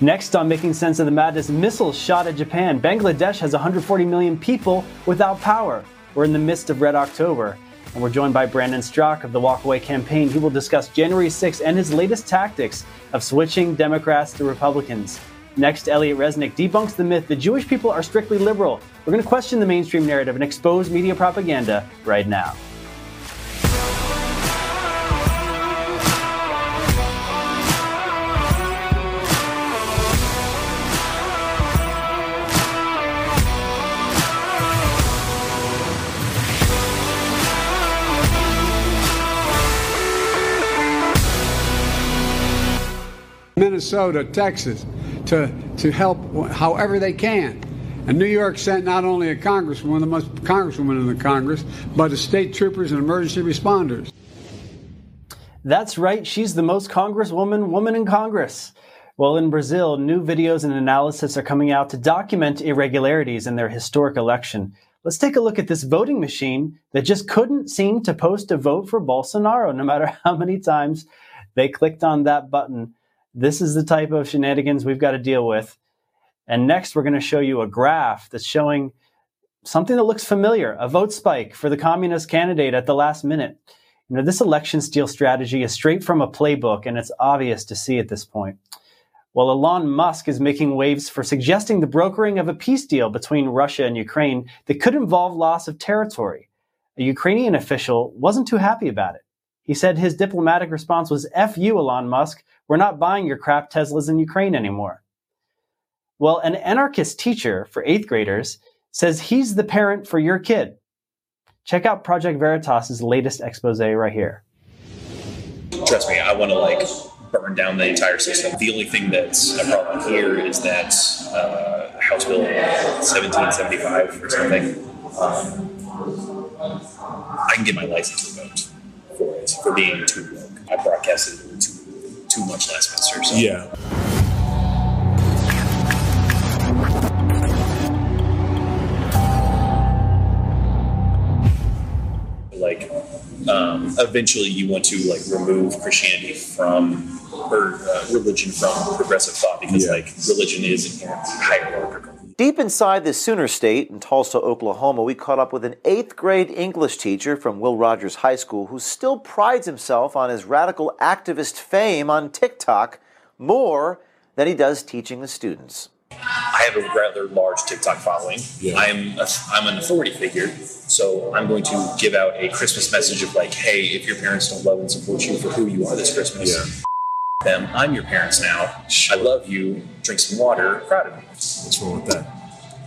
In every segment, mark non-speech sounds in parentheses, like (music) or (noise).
Next on Making Sense of the Madness, missiles shot at Japan. Bangladesh has 140 million people without power. We're in the midst of Red October, and we're joined by Brandon Straka of the Walkaway campaign. He will discuss January 6th and his latest tactics of switching Democrats to Republicans. Next, Elliot Resnick debunks the myth that Jewish people are strictly liberal. We're going to question the mainstream narrative and expose media propaganda right now. Minnesota, Texas, to, to help however they can. And New York sent not only a congresswoman, the most congresswoman in the Congress, but the state troopers and emergency responders. That's right. She's the most congresswoman woman in Congress. Well, in Brazil, new videos and analysis are coming out to document irregularities in their historic election. Let's take a look at this voting machine that just couldn't seem to post a vote for Bolsonaro, no matter (laughs) how many times they clicked on that button. This is the type of shenanigans we've got to deal with. And next, we're going to show you a graph that's showing something that looks familiar a vote spike for the communist candidate at the last minute. You know, this election steal strategy is straight from a playbook, and it's obvious to see at this point. Well, Elon Musk is making waves for suggesting the brokering of a peace deal between Russia and Ukraine that could involve loss of territory. A Ukrainian official wasn't too happy about it. He said his diplomatic response was F you, Elon Musk. We're not buying your crap Teslas in Ukraine anymore. Well, an anarchist teacher for eighth graders says he's the parent for your kid. Check out Project Veritas's latest expose right here. Trust me, I want to like burn down the entire system. The only thing that's a problem here is that uh, House Bill 1775 or something. Um, I can get my license revoked for it for being too woke. I broadcasted too too much last semester. So. Yeah. Like, um, eventually, you want to like remove Christianity from or uh, religion from progressive thought because yeah. like religion is inherently hierarchical. Deep inside the Sooner State in Tulsa, Oklahoma, we caught up with an eighth grade English teacher from Will Rogers High School who still prides himself on his radical activist fame on TikTok more than he does teaching the students. I have a rather large TikTok following. Yeah. I'm a, I'm an authority figure, so I'm going to give out a Christmas message of like, hey, if your parents don't love and support you for who you are this Christmas, yeah them. I'm your parents now. I love you. Drink some water. Proud of me. What's wrong with that?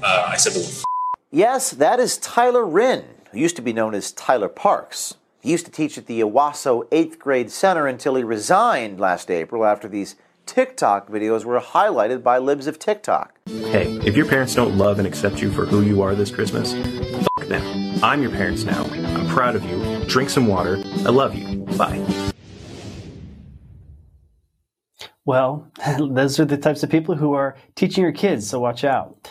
Uh, I said the word. Yes, that is Tyler Wrynn, who used to be known as Tyler Parks. He used to teach at the Owasso 8th grade center until he resigned last April after these TikTok videos were highlighted by libs of TikTok. Hey, if your parents don't love and accept you for who you are this Christmas, fuck them. I'm your parents now. I'm proud of you. Drink some water. I love you. Bye. Well, (laughs) those are the types of people who are teaching your kids, so watch out.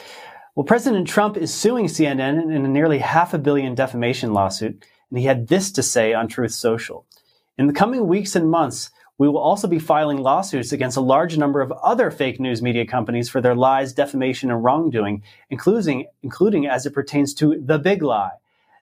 Well, President Trump is suing CNN in a nearly half a billion defamation lawsuit, and he had this to say on Truth Social. In the coming weeks and months, we will also be filing lawsuits against a large number of other fake news media companies for their lies, defamation, and wrongdoing, including, including as it pertains to the big lie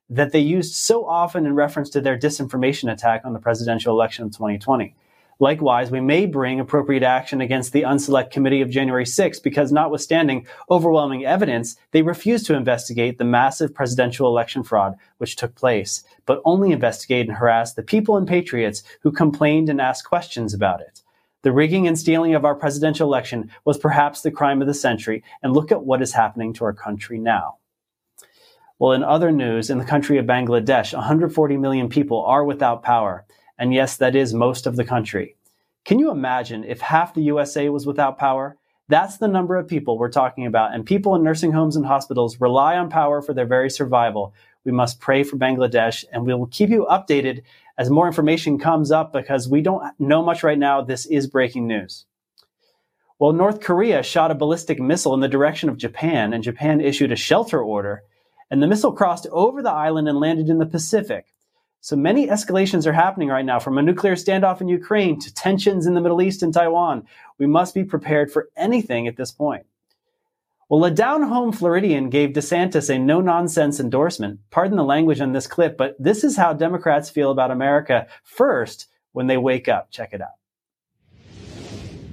that they used so often in reference to their disinformation attack on the presidential election of 2020. Likewise, we may bring appropriate action against the Unselect Committee of January 6 because, notwithstanding overwhelming evidence, they refused to investigate the massive presidential election fraud which took place, but only investigate and harass the people and patriots who complained and asked questions about it. The rigging and stealing of our presidential election was perhaps the crime of the century, and look at what is happening to our country now. Well, in other news, in the country of Bangladesh, 140 million people are without power. And yes, that is most of the country. Can you imagine if half the USA was without power? That's the number of people we're talking about. And people in nursing homes and hospitals rely on power for their very survival. We must pray for Bangladesh and we will keep you updated as more information comes up because we don't know much right now. This is breaking news. Well, North Korea shot a ballistic missile in the direction of Japan, and Japan issued a shelter order. And the missile crossed over the island and landed in the Pacific. So many escalations are happening right now from a nuclear standoff in Ukraine to tensions in the Middle East and Taiwan. We must be prepared for anything at this point. Well, a down home Floridian gave DeSantis a no nonsense endorsement. Pardon the language on this clip, but this is how Democrats feel about America first when they wake up. Check it out.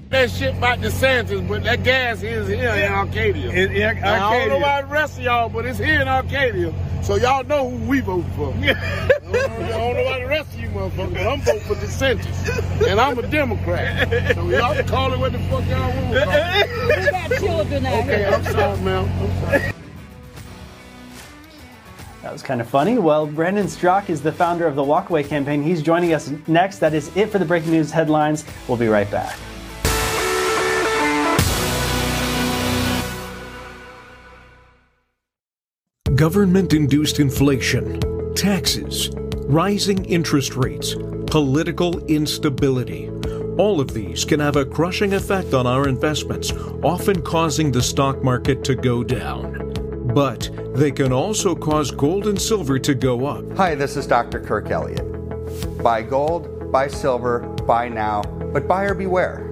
That shit about DeSantis, but that gas is here in Arcadia. In, in Arcadia. Now, I don't know about the rest of y'all, but it's here in Arcadia. So y'all know who we vote for. (laughs) I, don't know, I don't know about the rest of you motherfuckers, but I'm voting for DeSantis. And I'm a Democrat. So y'all can call it what the fuck y'all want to call it. We got children out Okay. I'm sorry, ma'am. I'm sorry. That was kind of funny. Well, Brandon Straka is the founder of the Walkaway campaign. He's joining us next. That is it for the breaking news headlines. We'll be right back. Government induced inflation, taxes, rising interest rates, political instability. All of these can have a crushing effect on our investments, often causing the stock market to go down. But they can also cause gold and silver to go up. Hi, this is Dr. Kirk Elliott. Buy gold, buy silver, buy now, but buyer beware.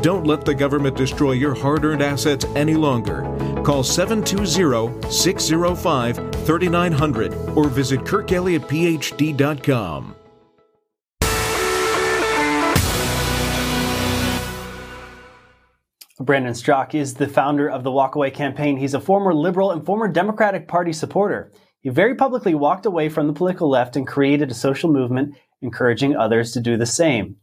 Don't let the government destroy your hard earned assets any longer. Call 720 605 3900 or visit kirkelliottphd.com. Brandon Straka is the founder of the Walkaway campaign. He's a former liberal and former Democratic Party supporter. He very publicly walked away from the political left and created a social movement encouraging others to do the same.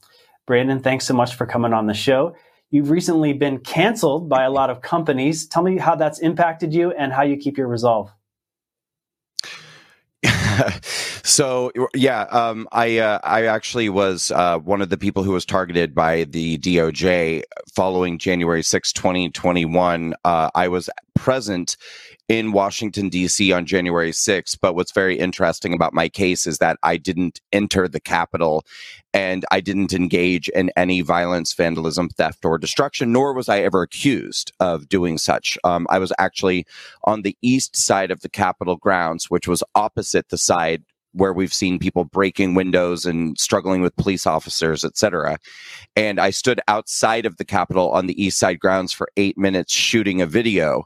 Brandon, thanks so much for coming on the show. You've recently been canceled by a lot of companies. Tell me how that's impacted you and how you keep your resolve. (laughs) so yeah, um, I uh, I actually was uh, one of the people who was targeted by the DOJ following January 6, 2021. Uh, I was present in Washington D.C. on January 6th. But what's very interesting about my case is that I didn't enter the Capitol, and I didn't engage in any violence, vandalism, theft, or destruction. Nor was I ever accused of doing such. Um, I was actually on the east side of the Capitol grounds, which was opposite the side where we've seen people breaking windows and struggling with police officers, etc. And I stood outside of the Capitol on the east side grounds for eight minutes shooting a video.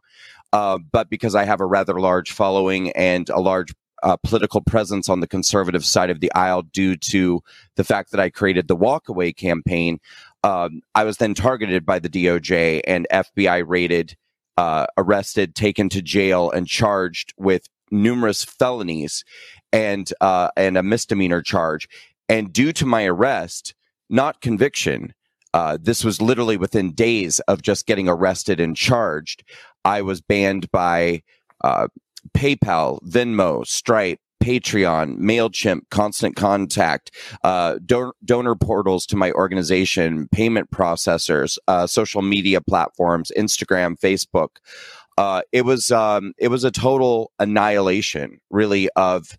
Uh, but because I have a rather large following and a large uh, political presence on the conservative side of the aisle due to the fact that I created the Walkaway campaign, um, I was then targeted by the DOJ and FBI raided, uh, arrested, taken to jail, and charged with numerous felonies and uh, and a misdemeanor charge. And due to my arrest, not conviction, uh, this was literally within days of just getting arrested and charged. I was banned by uh, PayPal, Venmo, Stripe, Patreon, MailChimp, Constant Contact, uh, don- donor portals to my organization, payment processors, uh, social media platforms, Instagram, Facebook. Uh, it was um, it was a total annihilation, really, of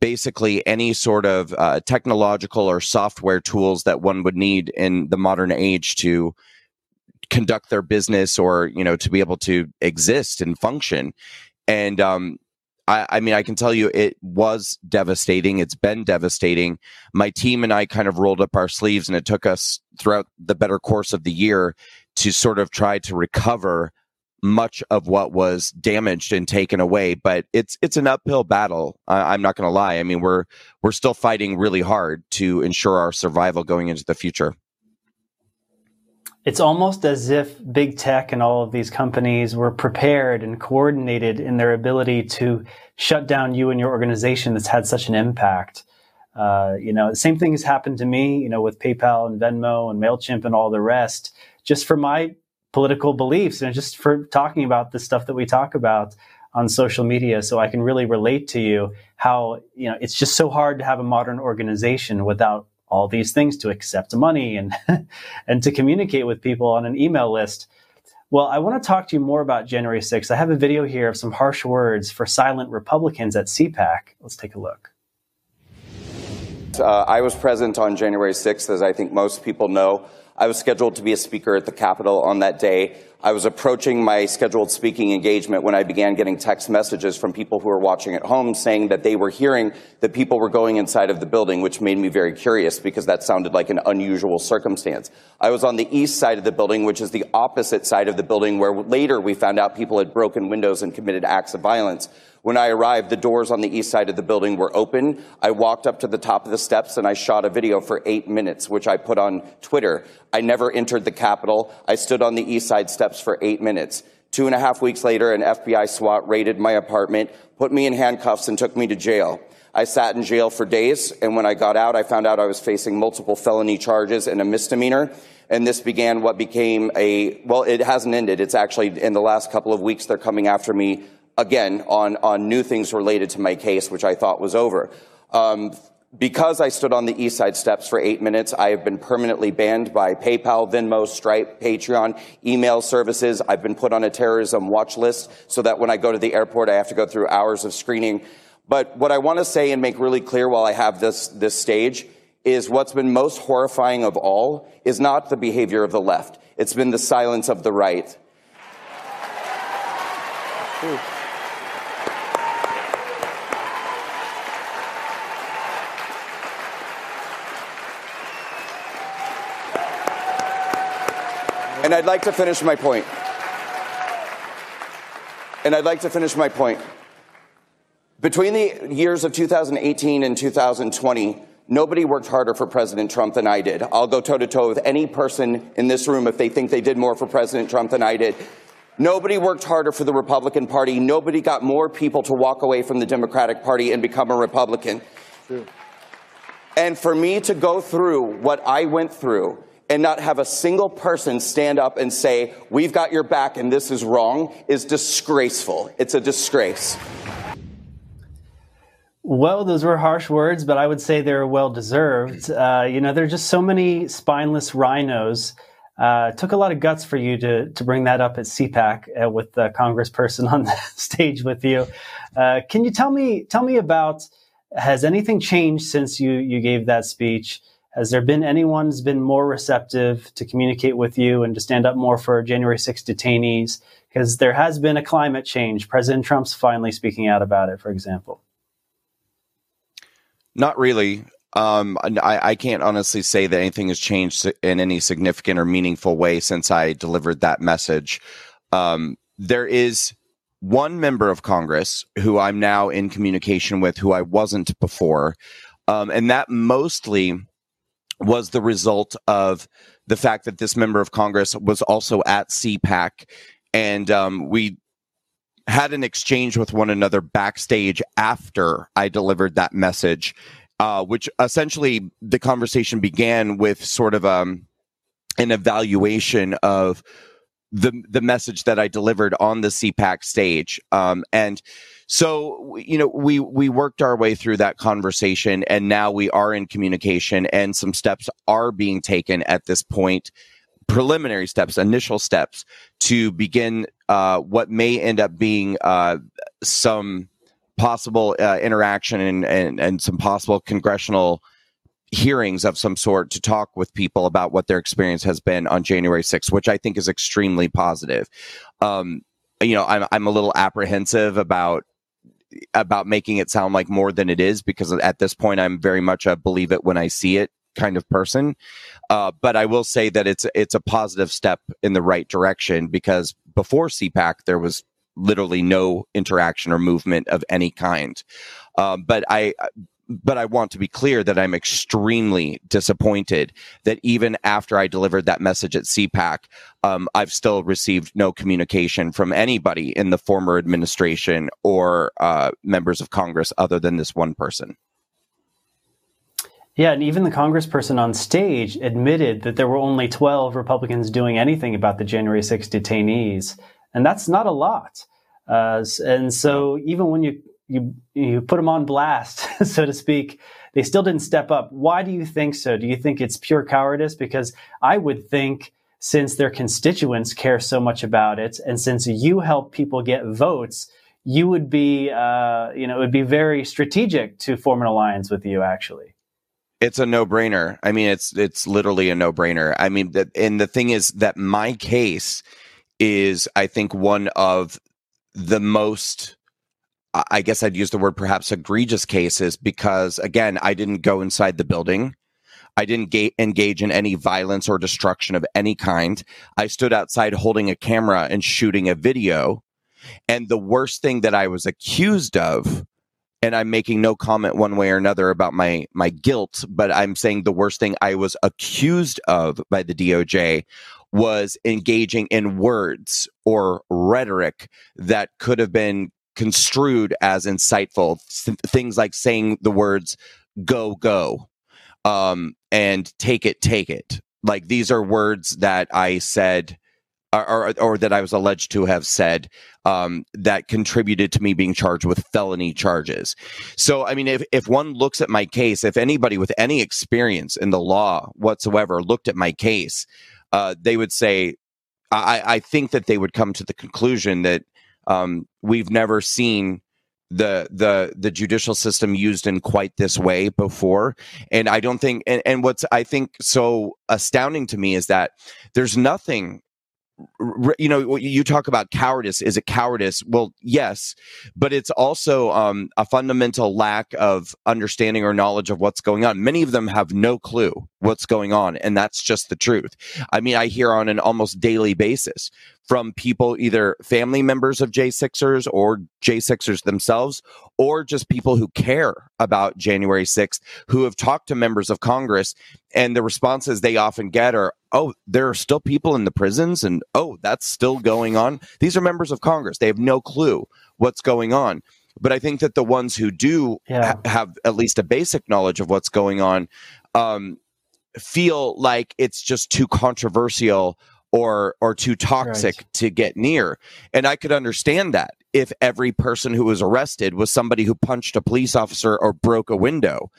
basically any sort of uh, technological or software tools that one would need in the modern age to conduct their business or you know to be able to exist and function and um I, I mean, I can tell you it was devastating. It's been devastating. My team and I kind of rolled up our sleeves, and it took us throughout the better course of the year to sort of try to recover much of what was damaged and taken away. But it's it's an uphill battle. I, I'm not going to lie. I mean, we're we're still fighting really hard to ensure our survival going into the future. It's almost as if big tech and all of these companies were prepared and coordinated in their ability to shut down you and your organization that's had such an impact. Uh, you know, the same thing has happened to me, you know, with PayPal and Venmo and MailChimp and all the rest, just for my political beliefs and just for talking about the stuff that we talk about on social media. So I can really relate to you how, you know, it's just so hard to have a modern organization without all these things to accept money and (laughs) and to communicate with people on an email list. Well, I want to talk to you more about January 6th. I have a video here of some harsh words for silent Republicans at CPAC. Let's take a look. Uh, I was present on January 6th, as I think most people know. I was scheduled to be a speaker at the Capitol on that day. I was approaching my scheduled speaking engagement when I began getting text messages from people who were watching at home saying that they were hearing that people were going inside of the building, which made me very curious because that sounded like an unusual circumstance. I was on the east side of the building, which is the opposite side of the building where later we found out people had broken windows and committed acts of violence. When I arrived, the doors on the east side of the building were open. I walked up to the top of the steps and I shot a video for eight minutes, which I put on Twitter. I never entered the Capitol. I stood on the east side steps for eight minutes. Two and a half weeks later, an FBI SWAT raided my apartment, put me in handcuffs, and took me to jail. I sat in jail for days, and when I got out, I found out I was facing multiple felony charges and a misdemeanor. And this began what became a, well, it hasn't ended. It's actually in the last couple of weeks, they're coming after me again on, on new things related to my case, which I thought was over. Um, because I stood on the East Side steps for eight minutes, I have been permanently banned by PayPal, Venmo, Stripe, Patreon, email services. I've been put on a terrorism watch list so that when I go to the airport, I have to go through hours of screening. But what I want to say and make really clear while I have this, this stage is what's been most horrifying of all is not the behavior of the left. It's been the silence of the right. Ooh. And I'd like to finish my point. And I'd like to finish my point. Between the years of 2018 and 2020, nobody worked harder for President Trump than I did. I'll go toe to toe with any person in this room if they think they did more for President Trump than I did. Nobody worked harder for the Republican Party. Nobody got more people to walk away from the Democratic Party and become a Republican. True. And for me to go through what I went through and not have a single person stand up and say, we've got your back and this is wrong is disgraceful. It's a disgrace. Well, those were harsh words, but I would say they're well deserved. Uh, you know, there are just so many spineless RINOs. Uh, took a lot of guts for you to to bring that up at CPAC uh, with the congressperson (laughs) on the stage with you. Uh, can you tell me tell me about has anything changed since you you gave that speech? Has there been anyone who's been more receptive to communicate with you and to stand up more for January 6 detainees? Because there has been a climate change. President Trump's finally speaking out about it, for example. Not really. Um, I, I, can't honestly say that anything has changed in any significant or meaningful way since I delivered that message. Um, there is one member of Congress who I'm now in communication with who I wasn't before. Um, and that mostly was the result of the fact that this member of Congress was also at CPAC, and um, we had an exchange with one another backstage after I delivered that message, uh, which essentially the conversation began with sort of um, an evaluation of the the message that I delivered on the CPAC stage, um, and so, you know, we, we worked our way through that conversation and now we are in communication and some steps are being taken at this point preliminary steps, initial steps to begin uh, what may end up being uh, some possible uh, interaction and, and, and some possible congressional hearings of some sort to talk with people about what their experience has been on January 6th, which I think is extremely positive. Um, you know, I'm, I'm a little apprehensive about about making it sound like more than it is because at this point I'm very much a believe it when I see it kind of person. Uh, but I will say that it's it's a positive step in the right direction because before CPAC there was literally no interaction or movement of any kind. Um, but I but I want to be clear that I'm extremely disappointed that even after I delivered that message at CPAC, um, I've still received no communication from anybody in the former administration or uh, members of Congress other than this one person. Yeah, and even the congressperson on stage admitted that there were only 12 Republicans doing anything about the January 6 detainees. And that's not a lot. Uh, and so even when you you you put them on blast, (laughs) so to speak. they still didn't step up. Why do you think so? Do you think it's pure cowardice? Because I would think since their constituents care so much about it, and since you help people get votes, you would be, uh, you know, it would be very strategic to form an alliance with you. Actually, it's a no-brainer. I mean, it's it's literally a no-brainer. I mean, that, and the thing is that my case is, I think, one of the most I guess I'd use the word perhaps egregious cases because, again, I didn't go inside the building. I didn't ga- engage in any violence or destruction of any kind. I stood outside holding a camera and shooting a video. And the worst thing that I was accused of, and I'm making no comment one way or another about my my guilt, but I'm saying the worst thing I was accused of by the DOJ was engaging in words or rhetoric that could have been construed as insightful. things like saying the words "go go" um, and "take it, take it." Like these are words that I said. Or, or, or that I was alleged to have said um, that contributed to me being charged with felony charges. So, I mean, if, if one looks at my case, if anybody with any experience in the law whatsoever looked at my case, uh, they would say, I, I think that they would come to the conclusion that um, we've never seen the the the judicial system used in quite this way before. And i don't think and, and what's i think so astounding to me is that there's nothing you know you talk about cowardice. Is it cowardice? Well yes but it's also um, a fundamental lack of understanding or knowledge of what's going on. Many of them have no clue what's going on and that's just the truth. I mean i hear on an almost daily basis from people either family members of j6ers or j6ers themselves or just people who care about january 6th who have talked to members of congress and the responses they often get are oh, there are still people in the prisons and oh, that's still going on. These are members of Congress. They have no clue what's going on. But I think that the ones who do yeah. ha- have at least a basic knowledge of what's going on um, feel like it's just too controversial or or too toxic right. to get near. And I could understand that if every person who was arrested was somebody who punched a police officer or broke a window.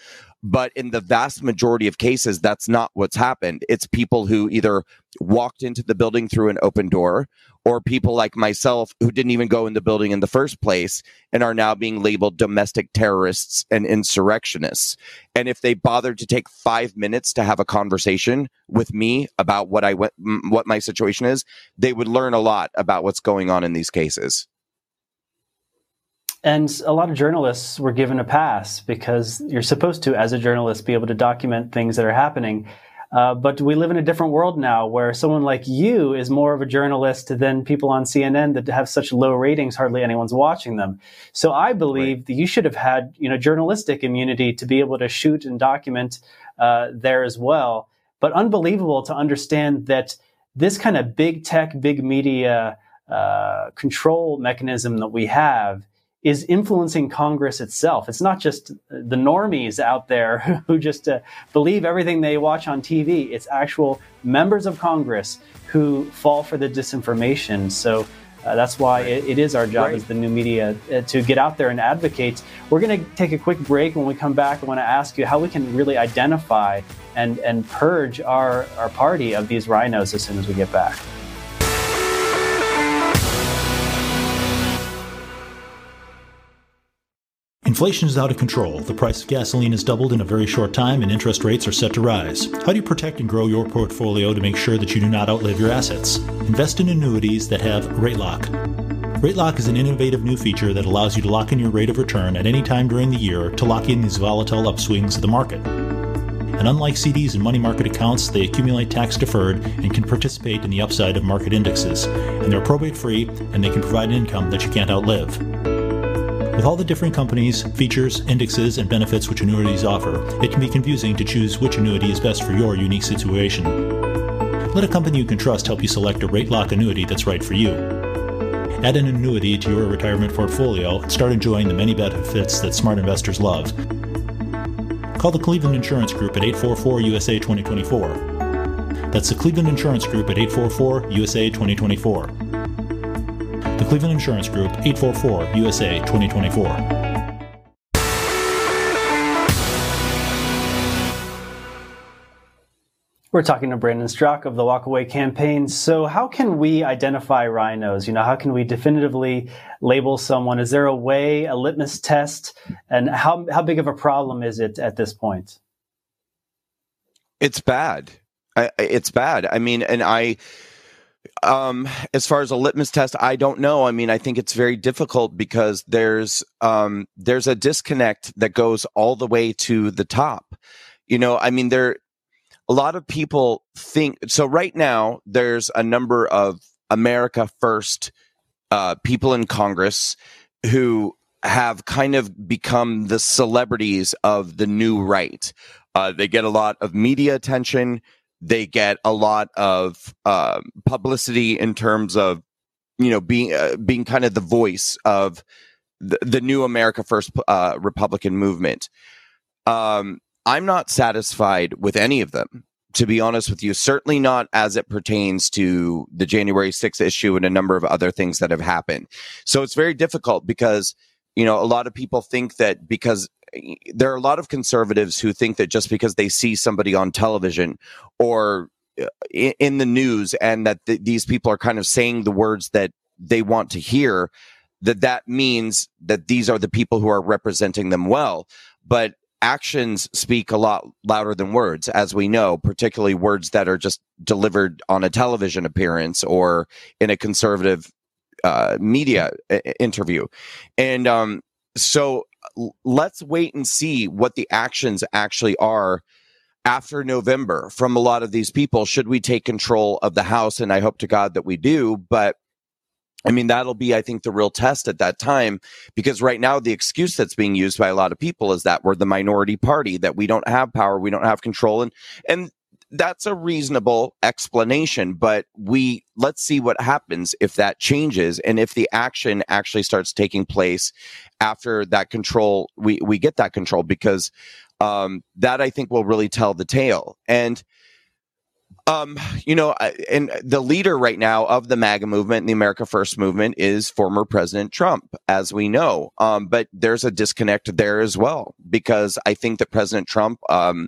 But in the vast majority of cases, that's not what's happened. It's people who either walked into the building through an open door or people like myself who didn't even go in the building in the first place and are now being labeled domestic terrorists and insurrectionists. And if they bothered to take five minutes to have a conversation with me about what I went, what my situation is, they would learn a lot about what's going on in these cases. And a lot of journalists were given a pass because you're supposed to, as a journalist, be able to document things that are happening. Uh, but we live in a different world now where someone like you is more of a journalist than people on CNN that have such low ratings, hardly anyone's watching them. So I believe right. that you should have had, you know, journalistic immunity to be able to shoot and document uh, there as well. But unbelievable to understand that this kind of big tech, big media uh, control mechanism that we have is influencing Congress itself. It's not just the normies out there (laughs) who just uh, believe everything they watch on TV. It's actual members of Congress who fall for the disinformation. So uh, that's why it, it is our job right. as the new media uh, to get out there and advocate. We're going to take a quick break. When we come back, I want to ask you how we can really identify and, and purge our, our party of these RINOs as soon as we get back. Inflation is out of control. The price of gasoline has doubled in a very short time, and interest rates are set to rise. How do you protect and grow your portfolio to make sure that you do not outlive your assets? Invest in annuities that have rate lock. Rate lock is an innovative new feature that allows you to lock in your rate of return at any time during the year to lock in these volatile upswings of the market. And unlike CDs and money market accounts, they accumulate tax deferred and can participate in the upside of market indexes. And they're probate free and they can provide an income that you can't outlive. With all the different companies, features, indexes, and benefits which annuities offer, it can be confusing to choose which annuity is best for your unique situation. Let a company you can trust help you select a rate lock annuity that's right for you. Add an annuity to your retirement portfolio and start enjoying the many benefits that smart investors love. Call the Cleveland Insurance Group at 844 USA 2024. That's the Cleveland Insurance Group at 844 USA 2024. Cleveland Insurance Group, 844 USA 2024. We're talking to Brandon Straka of the Walkaway Campaign. So, how can we identify RINOs? You know, how can we definitively label someone? Is there a way, a litmus test, and how how big of a problem is it at this point? It's bad. I, it's bad. I mean, and I um, as far as a litmus test, I don't know. I mean, I think it's very difficult because there's um, there's a disconnect that goes all the way to the top. You know, I mean, there a lot of people think so right now there's a number of america first uh, people in congress who have kind of become the celebrities of the new right uh, they get a lot of media attention they get a lot of uh, publicity in terms of you know being uh, being kind of the voice of the, the new america first uh, republican movement um, I'm not satisfied with any of them, to be honest with you. Certainly not as it pertains to the January 6th issue and a number of other things that have happened. So it's very difficult because, you know, a lot of people think that because there are a lot of conservatives who think that just because they see somebody on television or uh, in the news and that th- these people are kind of saying the words that they want to hear that that means that these are the people who are representing them well. But actions speak a lot louder than words, as we know, particularly words that are just delivered on a television appearance or in a conservative uh, media interview. And um, so let's wait and see what the actions actually are after November from a lot of these people. Should we take control of the House? And I hope to God that we do. But I mean, that'll be, I think, the real test at that time, because right now the excuse that's being used by a lot of people is that we're the minority party, that we don't have power, we don't have control. And, and that's a reasonable explanation, but we, let's see what happens if that changes and if the action actually starts taking place after that control, we, we get that control because, um, that I think will really tell the tale. And, um, you know, and the leader right now of the MAGA movement and the America First movement is former President Trump, as we know. Um, but there's a disconnect there as well because I think that President Trump um,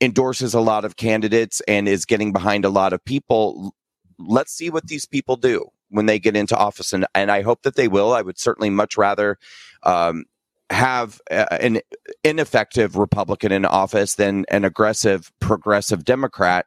endorses a lot of candidates and is getting behind a lot of people. Let's see what these people do when they get into office, and and I hope that they will. I would certainly much rather um, have an ineffective Republican in office than an aggressive progressive Democrat.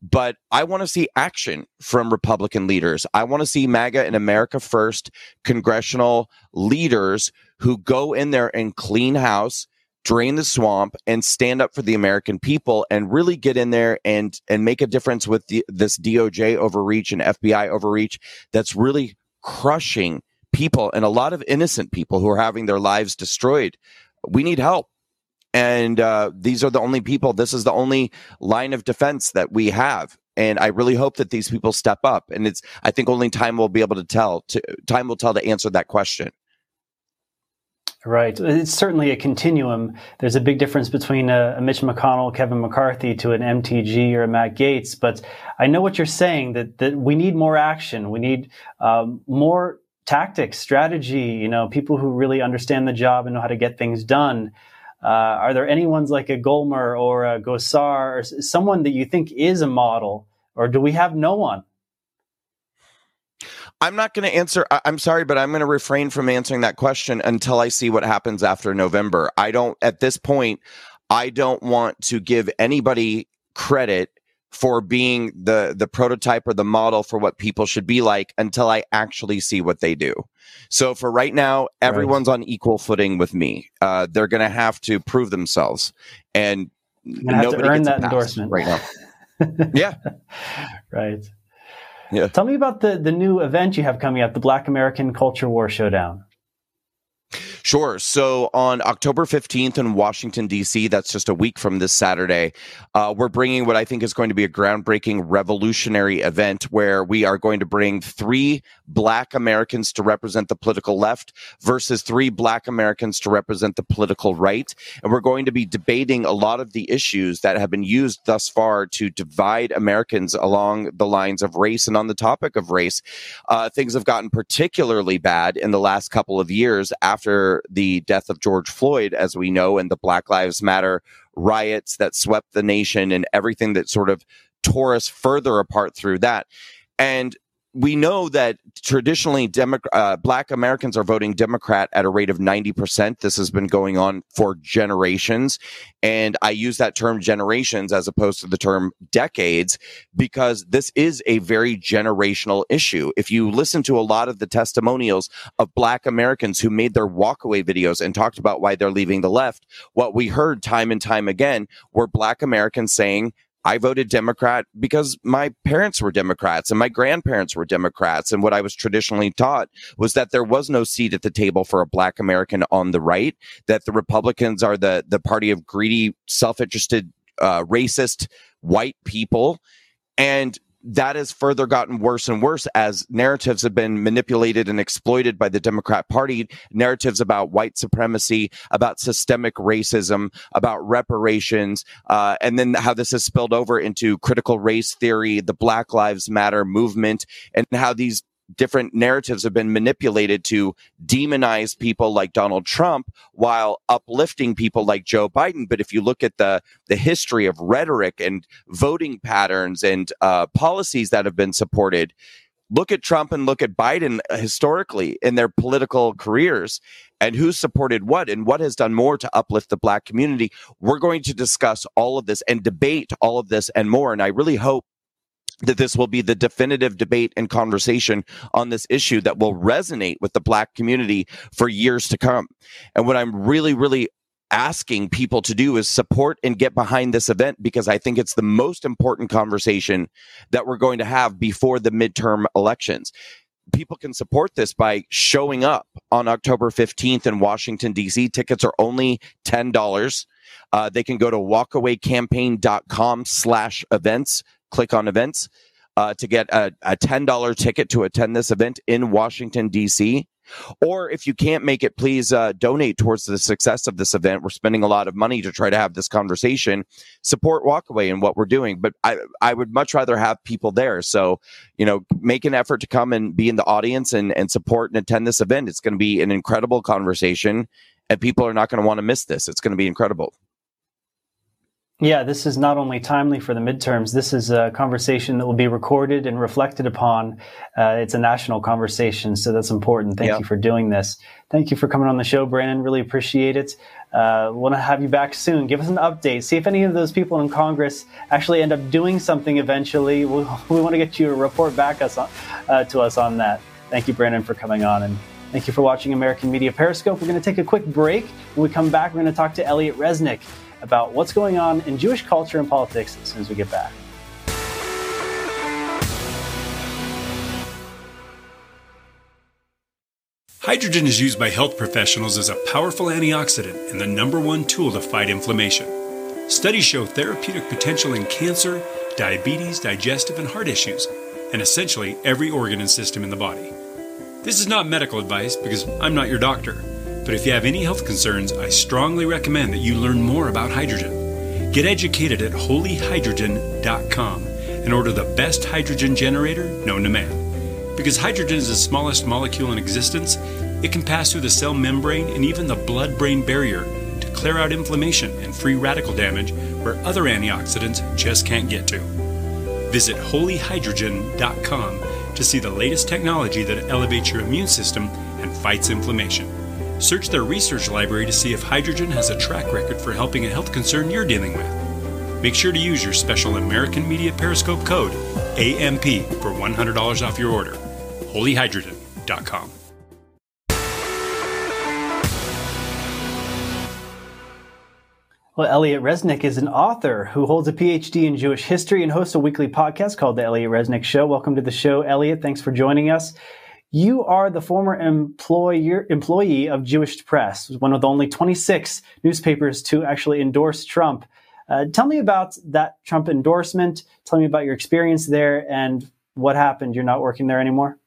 But I want to see action from Republican leaders. I want to see MAGA and America First congressional leaders who go in there and clean house, drain the swamp, and stand up for the American people and really get in there and and make a difference with the, this DOJ overreach and FBI overreach that's really crushing people and a lot of innocent people who are having their lives destroyed. We need help. And uh, these are the only people, this is the only line of defense that we have. And I really hope that these people step up. And it's, I think only time will be able to tell, to, time will tell to answer that question. Right. It's certainly a continuum. There's a big difference between a, a, Mitch McConnell, Kevin McCarthy to an MTG or a Matt Gaetz. But I know what you're saying that, that we need more action. We need um, more tactics, strategy, you know, people who really understand the job and know how to get things done. Uh, are there any ones like a Gohmert or a Gosar or someone that you think is a model, or do we have no one? I'm not going to answer. I'm sorry, but I'm going to refrain from answering that question until I see what happens after November. I don't, at this point, I don't want to give anybody credit for being the the prototype or the model for what people should be like until I actually see what they do. So for right now, everyone's right. on equal footing with me. Uh, they're going to have to prove themselves, and nobody earn that endorsement right now. (laughs) yeah, right. Yeah. Tell me about the the new event you have coming up, the Black American Culture War Showdown. Sure. So on October 15th in Washington, D.C., that's just a week from this Saturday, uh, we're bringing what I think is going to be a groundbreaking revolutionary event where we are going to bring three Black Americans to represent the political left versus three Black Americans to represent the political right. And we're going to be debating a lot of the issues that have been used thus far to divide Americans along the lines of race. And on the topic of race, uh, things have gotten particularly bad in the last couple of years after the death of George Floyd, as we know, and the Black Lives Matter riots that swept the nation and everything that sort of tore us further apart through that. And we know that traditionally Demo- uh, black Americans are voting Democrat at a rate of 90%. This has been going on for generations. And I use that term generations as opposed to the term decades because this is a very generational issue. If you listen to a lot of the testimonials of black Americans who made their walkaway videos and talked about why they're leaving the left, what we heard time and time again were black Americans saying, I voted Democrat because my parents were Democrats and my grandparents were Democrats. And what I was traditionally taught was that there was no seat at the table for a black American on the right, that the Republicans are the, the party of greedy, self-interested, uh, racist white people. And that has further gotten worse and worse as narratives have been manipulated and exploited by the Democrat Party. Narratives about white supremacy, about systemic racism, about reparations, uh, and then how this has spilled over into critical race theory, the Black Lives Matter movement, and how these different narratives have been manipulated to demonize people like Donald Trump while uplifting people like Joe Biden. But if you look at the the history of rhetoric and voting patterns and uh, policies that have been supported, look at Trump and look at Biden historically in their political careers and who supported what and what has done more to uplift the black community. We're going to discuss all of this and debate all of this and more. And I really hope that this will be the definitive debate and conversation on this issue that will resonate with the black community for years to come. And what I'm really, really asking people to do is support and get behind this event because I think it's the most important conversation that we're going to have before the midterm elections. People can support this by showing up on October 15th in Washington, D.C. Tickets are only $10. Uh, they can go to walkawaycampaign.com slash events click on events uh, to get a, a $10 ticket to attend this event in Washington, D.C. Or if you can't make it, please uh, donate towards the success of this event. We're spending a lot of money to try to have this conversation. Support Walkaway and what we're doing, but I I would much rather have people there. So you know, make an effort to come and be in the audience and and support and attend this event. It's going to be an incredible conversation, and people are not going to want to miss this. It's going to be incredible. Yeah, this is not only timely for the midterms, this is a conversation that will be recorded and reflected upon. Uh, it's a national conversation, so that's important. Thank you for doing this. Thank you for coming on the show, Brandon. Really appreciate it. Uh, want to have you back soon. Give us an update. See if any of those people in Congress actually end up doing something eventually. We, we want to get you to report back us on, uh, to us on that. Thank you, Brandon, for coming on. And thank you for watching American Media Periscope. We're going to take a quick break. When we come back, we're going to talk to Elliot Resnick about what's going on in Jewish culture and politics as soon as we get back. Hydrogen is used by health professionals as a powerful antioxidant and the number one tool to fight inflammation. Studies show therapeutic potential in cancer, diabetes, digestive, and heart issues, and essentially every organ and system in the body. This is not medical advice because I'm not your doctor. But if you have any health concerns, I strongly recommend that you learn more about hydrogen. Get educated at holyhydrogen.com and order the best hydrogen generator known to man. Because hydrogen is the smallest molecule in existence, it can pass through the cell membrane and even the blood brain barrier to clear out inflammation and free radical damage where other antioxidants just can't get to. Visit holyhydrogen.com to see the latest technology that elevates your immune system and fights inflammation. Search their research library to see if hydrogen has a track record for helping a health concern you're dealing with. Make sure to use your special American Media Periscope code AMP for $100 off your order. holyhydrogen.com. Well, Elliot Resnick is an author who holds a PhD in Jewish history and hosts a weekly podcast called The Elliot Resnick Show. Welcome to the show, Elliot. Thanks for joining us. You are the former employer, employee of Jewish Press, one of the only 26 newspapers to actually endorse Trump. Uh, tell me about that Trump endorsement. Tell me about your experience there and what happened. You're not working there anymore?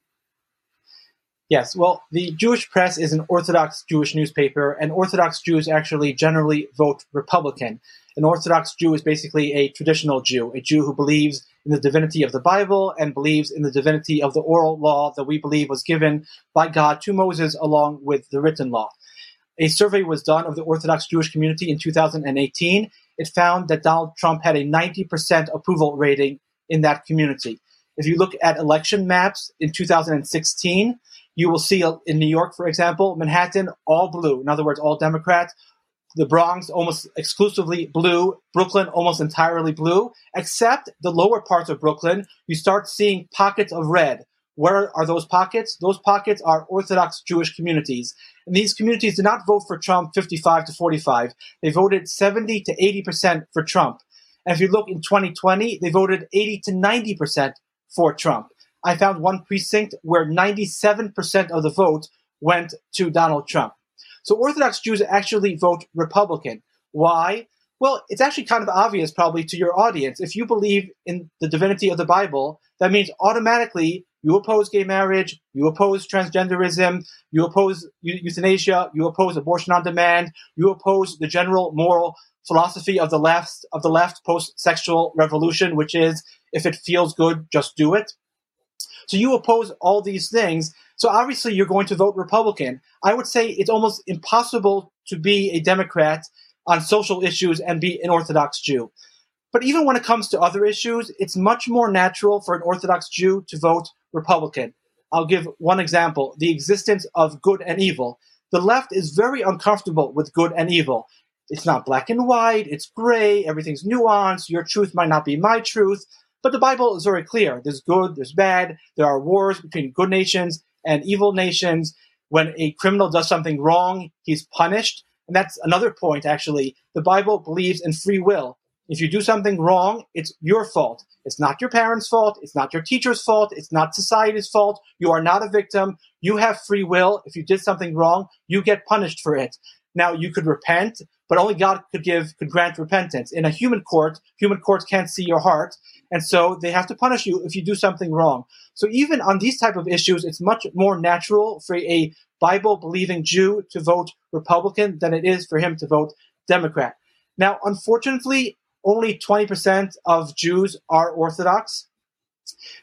Yes, well, the Jewish Press is an Orthodox Jewish newspaper, and Orthodox Jews actually generally vote Republican. An Orthodox Jew is basically a traditional Jew, a Jew who believes in the divinity of the Bible and believes in the divinity of the oral law that we believe was given by God to Moses along with the written law. A survey was done of the Orthodox Jewish community in 2018, it found that Donald Trump had a 90% approval rating in that community. If you look at election maps in 2016, you will see in New York, for example, Manhattan, all blue. In other words, all Democrats. The Bronx, almost exclusively blue. Brooklyn, almost entirely blue. Except the lower parts of Brooklyn, you start seeing pockets of red. Where are those pockets? Those pockets are Orthodox Jewish communities. And these communities did not vote for Trump 55 to 45. They voted 70 to 80% for Trump. And if you look in 2020, they voted 80 to 90% for Trump. I found one precinct where 97% of the vote went to Donald Trump. So Orthodox Jews actually vote Republican. Why? Well, it's actually kind of obvious probably to your audience. If you believe in the divinity of the Bible, that means automatically you oppose gay marriage, you oppose transgenderism, you oppose euthanasia, you oppose abortion on demand, you oppose the general moral philosophy of the left of the left post-sexual revolution, which is if it feels good, just do it. So you oppose all these things. So obviously you're going to vote Republican. I would say it's almost impossible to be a Democrat on social issues and be an Orthodox Jew. But even when it comes to other issues, it's much more natural for an Orthodox Jew to vote Republican. I'll give one example the existence of good and evil. The left is very uncomfortable with good and evil. It's not black and white, it's gray, everything's nuanced, your truth might not be my truth. But the Bible is very clear there's good, there's bad, there are wars between good nations and evil nations. When a criminal does something wrong, he's punished. And that's another point, actually. The Bible believes in free will. If you do something wrong, it's your fault. It's not your parents' fault. It's not your teacher's fault. It's not society's fault. You are not a victim. You have free will. If you did something wrong, you get punished for it. Now you could repent, but only God could give could grant repentance. In a human court, human courts can't see your heart, and so they have to punish you if you do something wrong. So even on these type of issues, it's much more natural for a Bible believing Jew to vote Republican than it is for him to vote Democrat. Now, unfortunately, only 20% of Jews are Orthodox.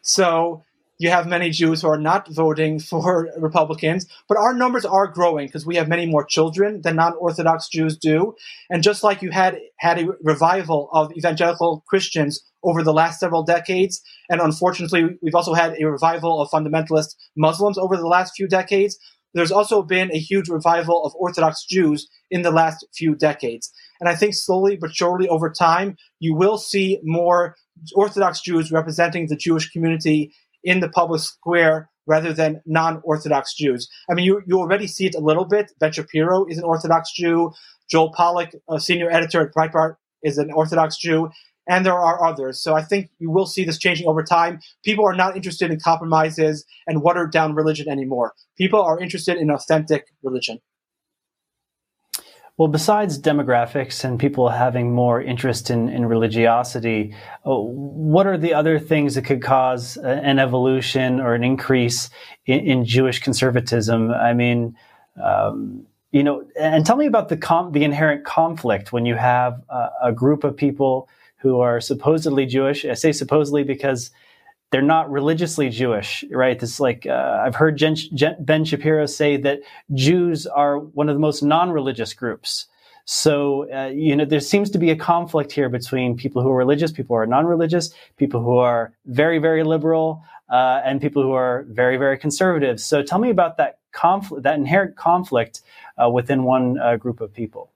So you have many Jews who are not voting for (laughs) Republicans, but our numbers are growing because we have many more children than non-Orthodox Jews do. And just like you had had a revival of evangelical Christians over the last several decades, and unfortunately we've also had a revival of fundamentalist Muslims over the last few decades, there's also been a huge revival of Orthodox Jews in the last few decades. And I think slowly but surely over time, you will see more Orthodox Jews representing the Jewish community in the public square rather than non-Orthodox Jews. I mean, you, you already see it a little bit. Ben Shapiro is an Orthodox Jew. Joel Pollak, a senior editor at Breitbart, is an Orthodox Jew. And there are others. So I think you will see this changing over time. People are not interested in compromises and watered down religion anymore. People are interested in authentic religion. Well, besides demographics and people having more interest in, in religiosity, uh, what are the other things that could cause an evolution or an increase in, in Jewish conservatism? I mean, um, you know, and tell me about the com- the inherent conflict when you have a, a group of people who are supposedly Jewish. I say supposedly because they're not religiously Jewish, right? This like uh, I've heard Jen, Jen, Ben Shapiro say that Jews are one of the most non-religious groups. So uh, you know there seems to be a conflict here between people who are religious, people who are non-religious, people who are very very liberal, uh, and people who are very very conservative. So tell me about that conflict, that inherent conflict uh, within one uh, group of people.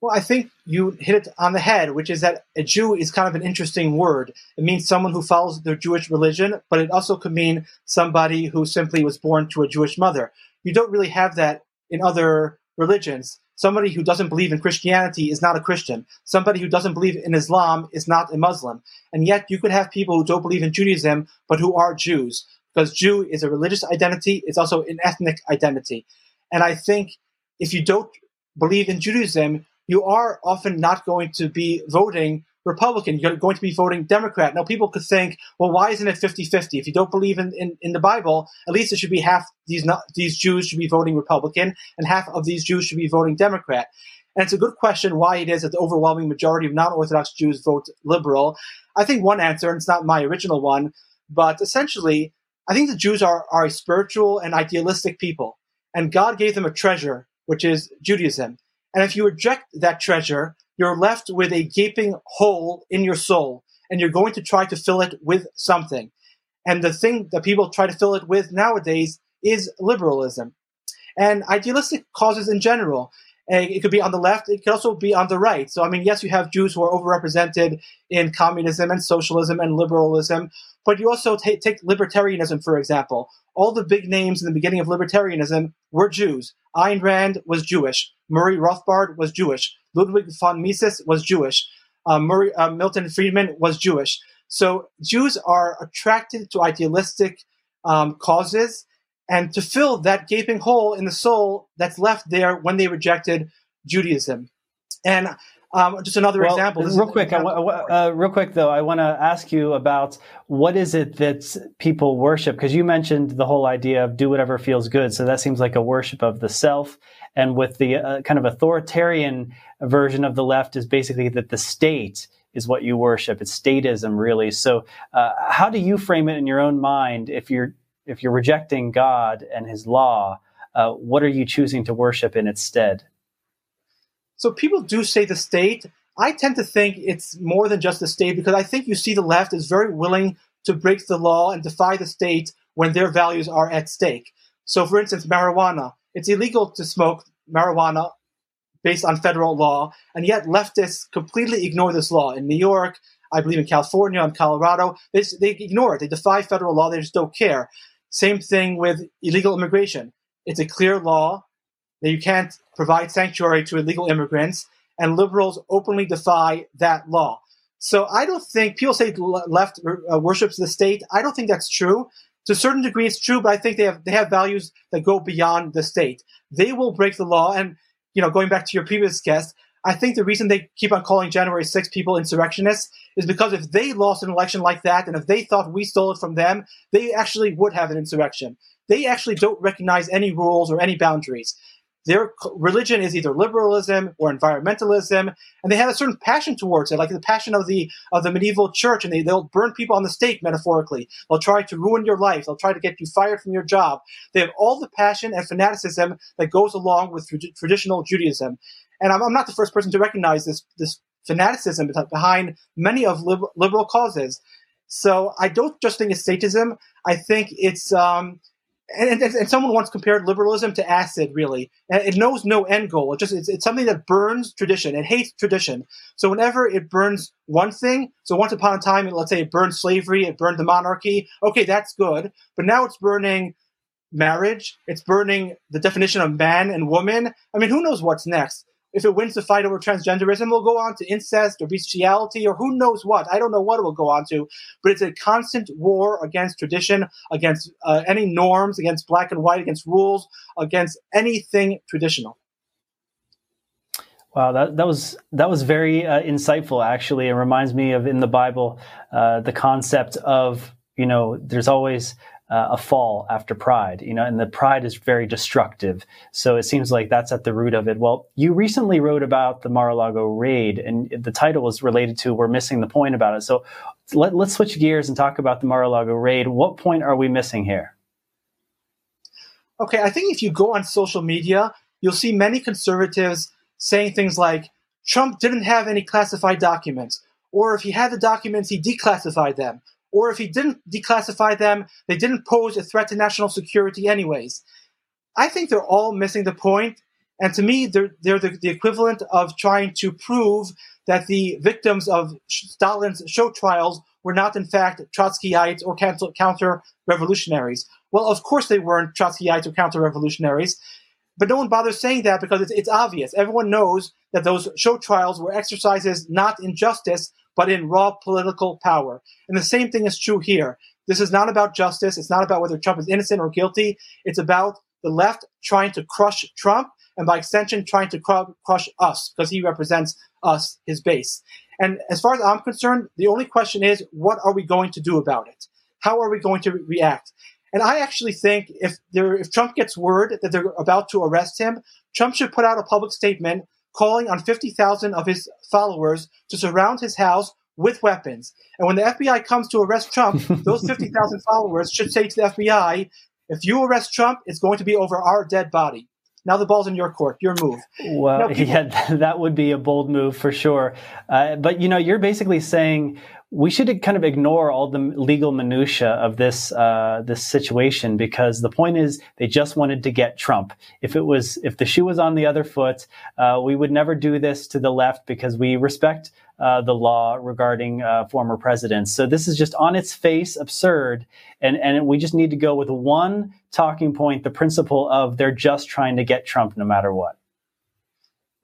Well, I think you hit it on the head, which is that a Jew is kind of an interesting word. It means someone who follows the Jewish religion, but it also could mean somebody who simply was born to a Jewish mother. You don't really have that in other religions. Somebody who doesn't believe in Christianity is not a Christian. Somebody who doesn't believe in Islam is not a Muslim. And yet you could have people who don't believe in Judaism, but who are Jews. Because Jew is a religious identity, it's also an ethnic identity. And I think if you don't believe in Judaism, you are often not going to be voting Republican. You're going to be voting Democrat. Now, people could think, well, why isn't it 50 50? If you don't believe in, in, in, the Bible, at least it should be half these, not, these Jews should be voting Republican and half of these Jews should be voting Democrat. And it's a good question why it is that the overwhelming majority of non Orthodox Jews vote liberal. I think one answer, and it's not my original one, but essentially, I think the Jews are, are a spiritual and idealistic people. And God gave them a treasure, which is Judaism. And if you reject that treasure, you're left with a gaping hole in your soul, and you're going to try to fill it with something. And the thing that people try to fill it with nowadays is liberalism and idealistic causes in general. Eh, it could be on the left. It could also be on the right. So, I mean, yes, you have Jews who are overrepresented in communism and socialism and liberalism, but you also take, take libertarianism, for example. All the big names in the beginning of libertarianism were Jews. Ayn Rand was Jewish. Murray Rothbard was Jewish. Ludwig von Mises was Jewish. Uh, Murray, uh, Milton Friedman was Jewish. So Jews are attracted to idealistic um, causes and to fill that gaping hole in the soul that's left there when they rejected Judaism. And um, just another well, example. This real quick, uh, real quick though, I want to ask you about what is it that people worship? Because you mentioned the whole idea of do whatever feels good. So that seems like a worship of the self. And with the uh, kind of authoritarian version of the left is basically that the state is what you worship. It's statism, really. So uh, how do you frame it in your own mind if you're if you're rejecting God and His law? Uh, what are you choosing to worship in its stead? So people do say the state. I tend to think it's more than just the state because I think you see the left is very willing to break the law and defy the state when their values are at stake. So, for instance, marijuana. It's illegal to smoke marijuana based on federal law, and yet leftists completely ignore this law. In New York, I believe in California and Colorado, they, they ignore it. They defy federal law. They just don't care. Same thing with illegal immigration. It's a clear law that you can't provide sanctuary to illegal immigrants, and liberals openly defy that law. So I don't think people say left uh, worships the state. I don't think that's true. To a certain degree, it's true, but I think they have they have values that go beyond the state. They will break the law, and you know, going back to your previous guest, I think the reason they keep on calling January 6 people insurrectionists is because if they lost an election like that, and if they thought we stole it from them, they actually would have an insurrection. They actually don't recognize any rules or any boundaries their religion is either liberalism or environmentalism, and they have a certain passion towards it, like the passion of the of the medieval church, and they, they'll burn people on the stake, metaphorically. They'll try to ruin your life. They'll try to get you fired from your job. They have all the passion and fanaticism that goes along with traditional Judaism. And I'm, I'm, not the first person to recognize this this fanaticism behind many of liberal causes. So I don't just think it's statism. I think it's um, and, and, and, someone once compared liberalism to acid really. It knows no end goal. It just it's, it's, something that burns tradition. It hates tradition. So whenever it burns one thing so once upon a time let's say it burned slavery it burned the monarchy okay that's good. But now it's burning marriage. It's burning the definition of man and woman. I mean who knows what's next if it wins the fight over transgenderism, it'll go on to incest or bestiality or who knows what. I don't know what it will go on to, but it's a constant war against tradition, against uh, any norms, against black and white, against rules, against anything traditional. Wow, that, that was that was very uh, insightful. Actually, it reminds me of in the Bible uh, the concept of you know there's always uh, a fall after pride, you know, and the pride is very destructive. So it seems like that's at the root of it. Well, you recently wrote about the Mar-a-Lago raid, and the title was related to "We're missing the point" about it. So let, us switch gears and talk about the Mar-a-Lago raid. What point are we missing here? Okay, I think if you go on social media, you'll see many conservatives saying things like Trump didn't have any classified documents, or if he had the documents, he declassified them, or if he didn't declassify them, they didn't pose a threat to national security anyways. I think they're all missing the point, and to me, they're, they're the, the equivalent of trying to prove that the victims of Stalin's show trials were not, in fact, Trotskyites or counter revolutionaries. Well, of course they weren't Trotskyites or counter revolutionaries, but no one bothers saying that because it's, it's obvious. Everyone knows that those show trials were exercises not in justice, but in raw political power. And the same thing is true here. This is not about justice. It's not about whether Trump is innocent or guilty. It's about the left trying to crush Trump and by extension trying to crush us because he represents us, his base. And as far as I'm concerned, the only question is, what are we going to do about it? How are we going to react? And I actually think if there, if Trump gets word that they're about to arrest him, Trump should put out a public statement calling on 50,000 of his followers to surround his house with weapons. And when the FBI comes to arrest Trump, (laughs) those 50,000 followers should say to the FBI, if you arrest Trump, it's going to be over our dead body. Now the ball's in your court, your move. Well, Now, people- (laughs) yeah, that would be a bold move for sure. Uh, but you know, you're basically saying we should kind of ignore all the legal minutia of this uh, this situation because the point is they just wanted to get Trump. If it was if the shoe was on the other foot, uh, we would never do this to the left because we respect uh, the law regarding uh, former presidents. So this is just on its face absurd, and and we just need to go with one talking point: the principle of they're just trying to get Trump no matter what.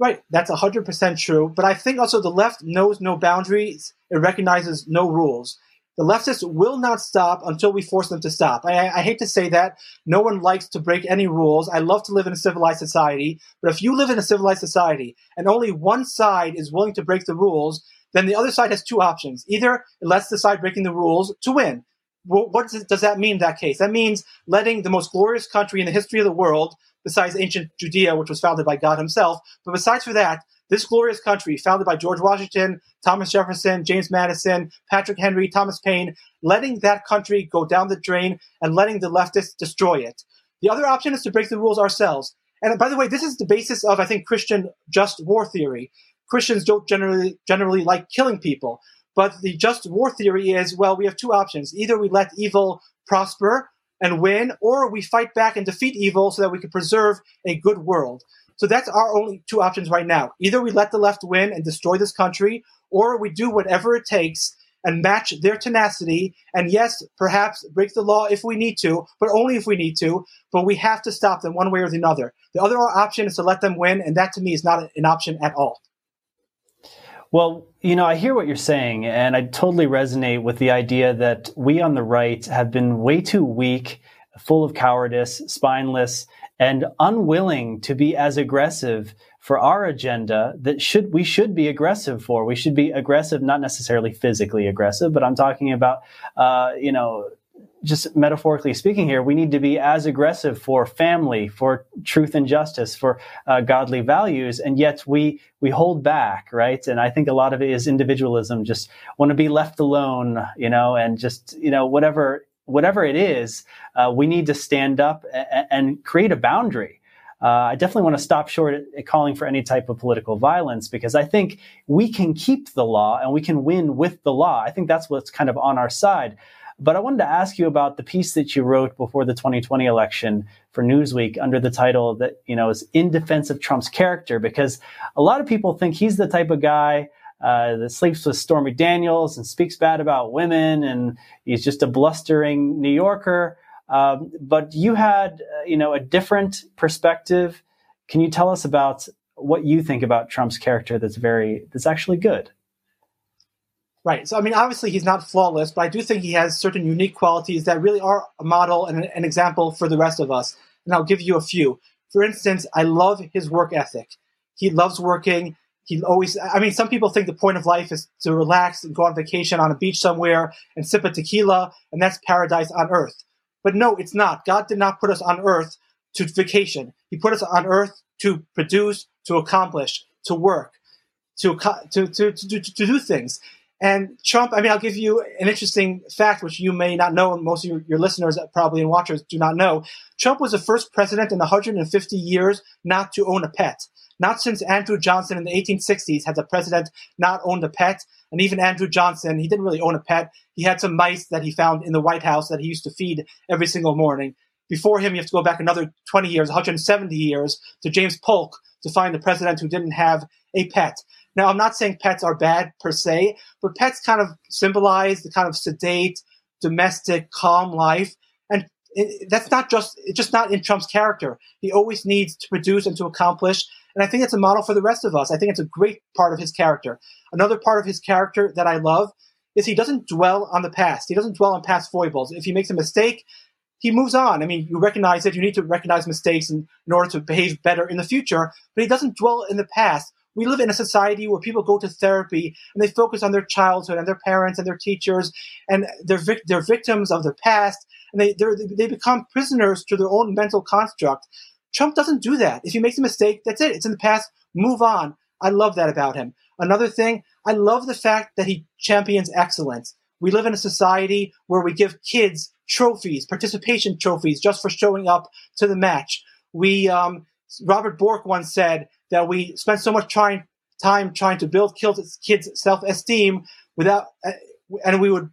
Right, that's 100% true. But I think also the left knows no boundaries, it recognizes no rules. The leftists will not stop until we force them to stop. I, I hate to say that. No one likes to break any rules. I love to live in a civilized society. But if you live in a civilized society and only one side is willing to break the rules, then the other side has two options. Either it lets the side breaking the rules to win. What does, does that mean in that case? That means letting the most glorious country in the history of the world, besides ancient Judea, which was founded by God himself, but besides for that, this glorious country, founded by George Washington, Thomas Jefferson, James Madison, Patrick Henry, Thomas Paine, letting that country go down the drain and letting the leftists destroy it. The other option is to break the rules ourselves. And by the way, this is the basis of, I think, Christian just war theory. Christians don't generally generally like killing people, but the just war theory is well, we have two options: either we let evil prosper and win, or we fight back and defeat evil so that we can preserve a good world. So that's our only two options right now. Either we let the left win and destroy this country, or we do whatever it takes and match their tenacity. And yes, perhaps break the law if we need to, but only if we need to. But we have to stop them one way or the other. The other option is to let them win, and that to me is not an option at all. Well, you know, I hear what you're saying, and I totally resonate with the idea that we on the right have been way too weak, full of cowardice, spineless, and unwilling to be as aggressive for our agenda that should we should be aggressive for. We should be aggressive, not necessarily physically aggressive, but I'm talking about, uh, you know, just metaphorically speaking here, we need to be as aggressive for family, for truth and justice, for uh, godly values, and yet we we hold back, right? And I think a lot of it is individualism, just want to be left alone, you know, and just you know whatever whatever it is, uh, we need to stand up and, and create a boundary. Uh, I definitely want to stop short at calling for any type of political violence because I think we can keep the law and we can win with the law. I think that's what's kind of on our side. But I wanted to ask you about the piece that you wrote before the 2020 election for Newsweek under the title that, you know, is In Defense of Trump's Character, because a lot of people think he's the type of guy uh, that sleeps with Stormy Daniels and speaks bad about women, and he's just a blustering New Yorker. Um, but you had, uh, you know, a different perspective. Can you tell us about what you think about Trump's character that's very, that's actually good? Right. So, I mean, obviously he's not flawless, but I do think he has certain unique qualities that really are a model and an example for the rest of us. And I'll give you a few. For instance, I love his work ethic. He loves working. He always, I mean, some people think the point of life is to relax and go on vacation on a beach somewhere and sip a tequila, and that's paradise on earth. But no, it's not. God did not put us on earth to vacation. He put us on earth to produce, to accomplish, to work, to, to, to, to, to do things. And Trump, I mean, I'll give you an interesting fact, which you may not know, and most of your, your, listeners uh, probably and watchers do not know. Trump was the first president in 150 years not to own a pet. Not since Andrew Johnson in the 1860s has a president not owned a pet. And even Andrew Johnson, he didn't really own a pet. He had some mice that he found in the White House that he used to feed every single morning. Before him, you have to go back another 20 years, 170 years, to James Polk to find the president who didn't have a pet. Now, I'm not saying pets are bad per se, but pets kind of symbolize the kind of sedate, domestic, calm life. And it, that's not just, it's just not in Trump's character. He always needs to produce and to accomplish. And I think it's a model for the rest of us. I think it's a great part of his character. Another part of his character that I love is he doesn't dwell on the past. He doesn't dwell on past foibles. If he makes a mistake, he moves on. I mean, you recognize it. You need to recognize mistakes in, in order to behave better in the future, but he doesn't dwell in the past we live in a society where people go to therapy and they focus on their childhood and their parents and their teachers and they're, vic- they're victims of the past and they, they become prisoners to their own mental construct. Trump doesn't do that. If he makes a mistake, that's it. It's in the past. Move on. I love that about him. Another thing, I love the fact that he champions excellence. We live in a society where we give kids trophies, participation trophies, just for showing up to the match. We um, Robert Bork once said that we spend so much trying, time trying to build kids' self-esteem without, uh, and we would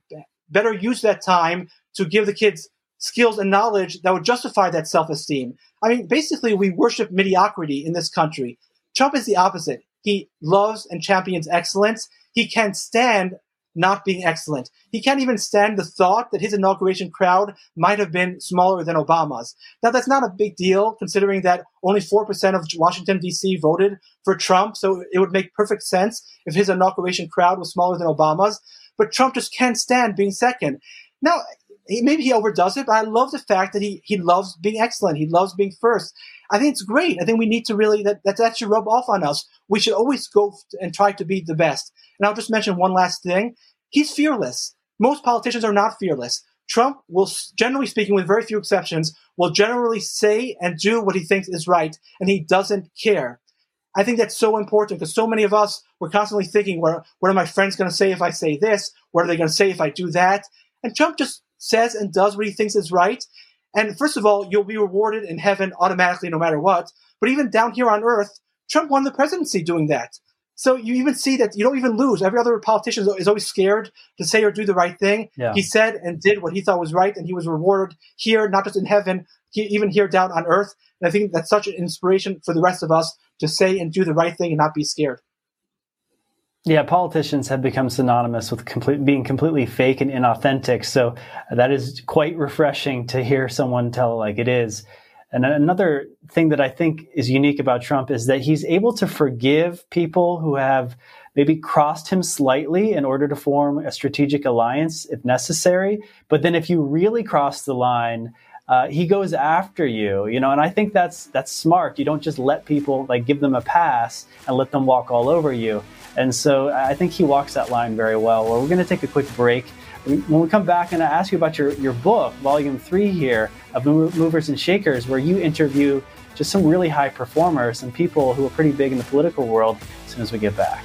better use that time to give the kids skills and knowledge that would justify that self-esteem. I mean, basically, we worship mediocrity in this country. Trump is the opposite. He loves and champions excellence. He can't stand not being excellent. He can't even stand the thought that his inauguration crowd might have been smaller than Obama's. Now, that's not a big deal considering that only 4% of Washington, D.C. voted for Trump, so it would make perfect sense if his inauguration crowd was smaller than Obama's. But Trump just can't stand being second. Now, maybe he overdoes it, but I love the fact that he, he loves being excellent. He loves being first. I think it's great. I think we need to really, that, that, that should rub off on us. We should always go and try to be the best. And I'll just mention one last thing. He's fearless. Most politicians are not fearless. Trump will, generally speaking, with very few exceptions, will generally say and do what he thinks is right, and he doesn't care. I think that's so important because so many of us were constantly thinking, what, what are my friends going to say if I say this? What are they going to say if I do that? And Trump just says and does what he thinks is right. And first of all, you'll be rewarded in heaven automatically no matter what. But even down here on earth, Trump won the presidency doing that. So you even see that you don't even lose. Every other politician is always scared to say or do the right thing. Yeah. He said and did what he thought was right, and he was rewarded here, not just in heaven, even here down on earth. And I think that's such an inspiration for the rest of us to say and do the right thing and not be scared. Yeah, politicians have become synonymous with complete, being completely fake and inauthentic. So that is quite refreshing to hear someone tell it like it is. And another thing that I think is unique about Trump is that he's able to forgive people who have maybe crossed him slightly in order to form a strategic alliance if necessary. But then if you really cross the line, uh, he goes after you, you know, and I think that's that's smart. You don't just let people like give them a pass and let them walk all over you. And so I think he walks that line very well. Well, we're going to take a quick break. When we come back, and I ask you about your, your book, volume three here of Movers and Shakers, where you interview just some really high performers, and people who are pretty big in the political world as soon as we get back.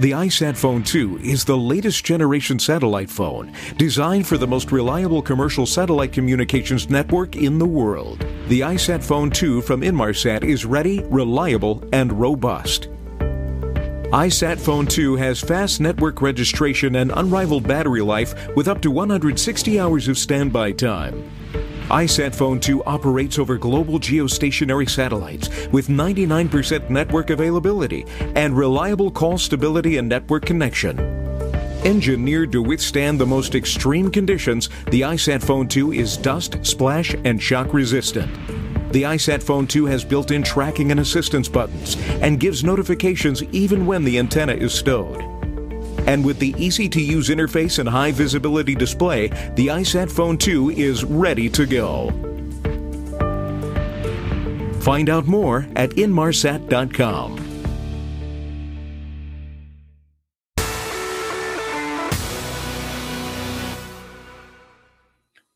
The IsatPhone 2 is the latest generation satellite phone designed for the most reliable commercial satellite communications network in the world. The IsatPhone 2 from Inmarsat is ready, reliable, and robust. IsatPhone 2 has fast network registration and unrivaled battery life with up to 160 hours of standby time IsatPhone 2 operates over global geostationary satellites with 99% network availability and reliable call stability and network connection. Engineered to withstand the most extreme conditions, the IsatPhone 2 is dust, splash, and shock resistant. The IsatPhone 2 has built in tracking and assistance buttons and gives notifications even when the antenna is stowed. And with the easy to use interface and high visibility display, the IsatPhone 2 is ready to go. Find out more at inmarsat.com.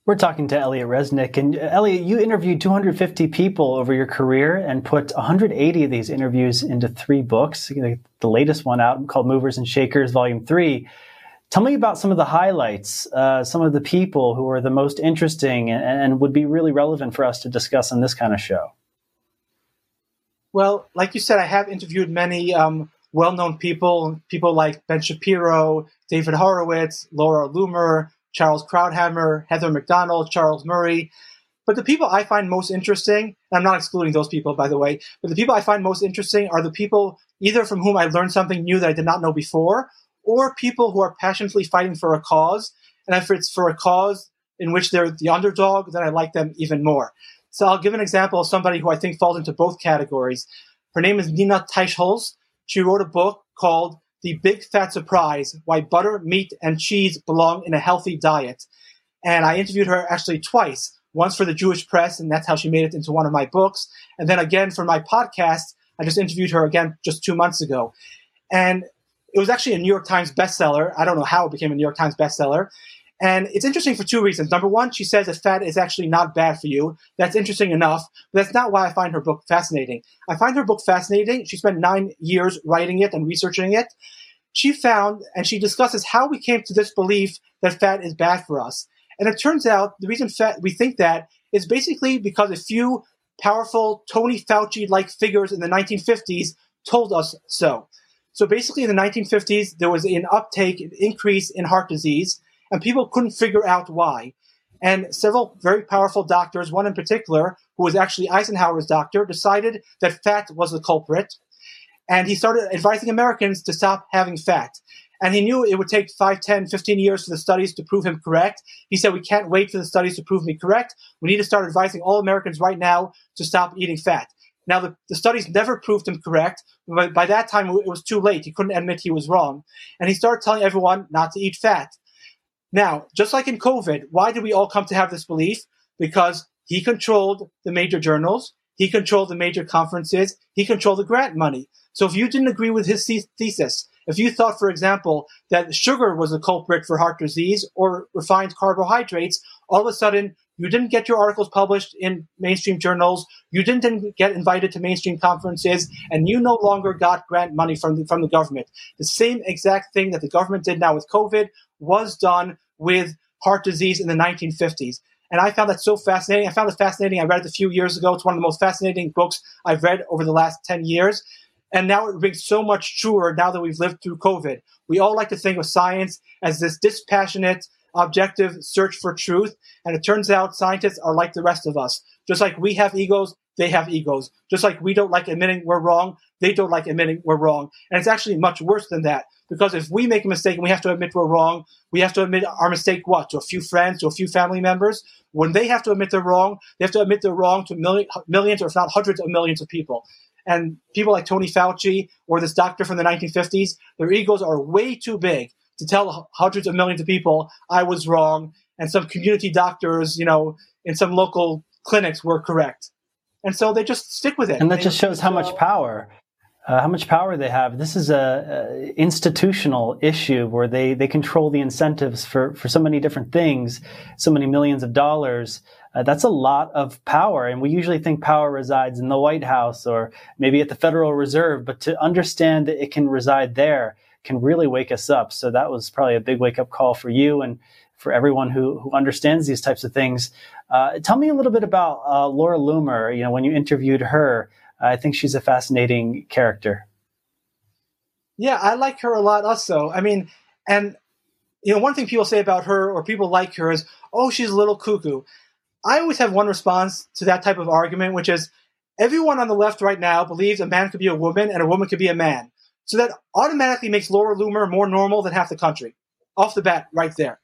We're talking to Elliot Resnick. And uh, Elliot, you interviewed 250 people over your career and put 180 of these interviews into three books. The latest one out called Movers and Shakers, Volume 3. Tell me about some of the highlights, uh, some of the people who are the most interesting and, and, would be really relevant for us to discuss on this kind of show. Well, like you said, I have interviewed many um, well known people, people like Ben Shapiro, David Horowitz, Laura Loomer, Charles Krauthammer, Heather Mac Donald, Charles Murray. But the people I find most interesting, and I'm not excluding those people, by the way, but the people I find most interesting are the people either from whom I learned something new that I did not know before, or people who are passionately fighting for a cause. And if it's for a cause in which they're the underdog, then I like them even more. So I'll give an example of somebody who I think falls into both categories. Her name is Nina Teicholz. She wrote a book called the big fat surprise why butter, meat, and cheese belong in a healthy diet. And I interviewed her actually twice. Once for the Jewish press, and that's how she made it into one of my books. And then again for my podcast, I just interviewed her again just two months ago. And it was actually a New York Times bestseller. I don't know how it became a New York Times bestseller. And it's interesting for two reasons. Number one, she says that fat is actually not bad for you. That's interesting enough, but that's not why I find her book fascinating. I find her book fascinating. She spent nine years writing it and researching it. She found, and she discusses how we came to this belief that fat is bad for us. And it turns out the reason fa- we think that is basically because a few powerful Tony Fauci like figures in the 1950s told us so. So basically, in the 1950s, there was an uptake, an increase in heart disease, and people couldn't figure out why. And several very powerful doctors, one in particular, who was actually Eisenhower's doctor, decided that fat was the culprit. And he started advising Americans to stop having fat. And he knew it would take 5, 10, 15 years for the studies to prove him correct. He said, We can't wait for the studies to prove me correct. We need to start advising all Americans right now to stop eating fat. Now, the, the studies never proved him correct, but by that time it was too late. He couldn't admit he was wrong. And he started telling everyone not to eat fat. Now, just like in COVID, why did we all come to have this belief? Because he controlled the major journals, he controlled the major conferences, he controlled the grant money. So if you didn't agree with his thesis, if you thought, for example, that sugar was a culprit for heart disease or refined carbohydrates, all of a sudden you didn't get your articles published in mainstream journals, you didn't get invited to mainstream conferences, and you no longer got grant money from the, from the government. The same exact thing that the government did now with COVID was done with heart disease in the 1950s. And I found that so fascinating. I found it fascinating. I read it a few years ago. It's one of the most fascinating books I've read over the last 10 years. And now it rings so much truer now that we've lived through COVID. We all like to think of science as this dispassionate, objective search for truth. And it turns out scientists are like the rest of us. Just like we have egos, they have egos. Just like we don't like admitting we're wrong, they don't like admitting we're wrong. And it's actually much worse than that. Because if we make a mistake and we have to admit we're wrong, we have to admit our mistake what? To a few friends, to a few family members. When they have to admit they're wrong, they have to admit they're wrong to million, millions or if not hundreds of millions of people. And people like Tony Fauci or this doctor from the 1950s, their egos are way too big to tell hundreds of millions of people I was wrong and some community doctors, you know, in some local clinics were correct. And so they just stick with it. And that just shows how much uh, power uh, how much power they have. This is a, a, institutional issue where they, they control the incentives for, for so many different things, so many millions of dollars. Uh, that's a lot of power. And we usually think power resides in the White House or maybe at the Federal Reserve, but to understand that it can reside there can really wake us up. So that was probably a big wake up call for you and for everyone who, who understands these types of things. Uh, tell me a little bit about uh, Laura Loomer. You know, when you interviewed her, I think she's a fascinating character. Yeah, I like her a lot also. I mean, and you know, one thing people say about her or people like her is, "Oh, she's a little cuckoo." I always have one response to that type of argument, which is everyone on the left right now believes a man could be a woman and a woman could be a man. So that automatically makes Laura Loomer more normal than half the country. Off the bat, right there.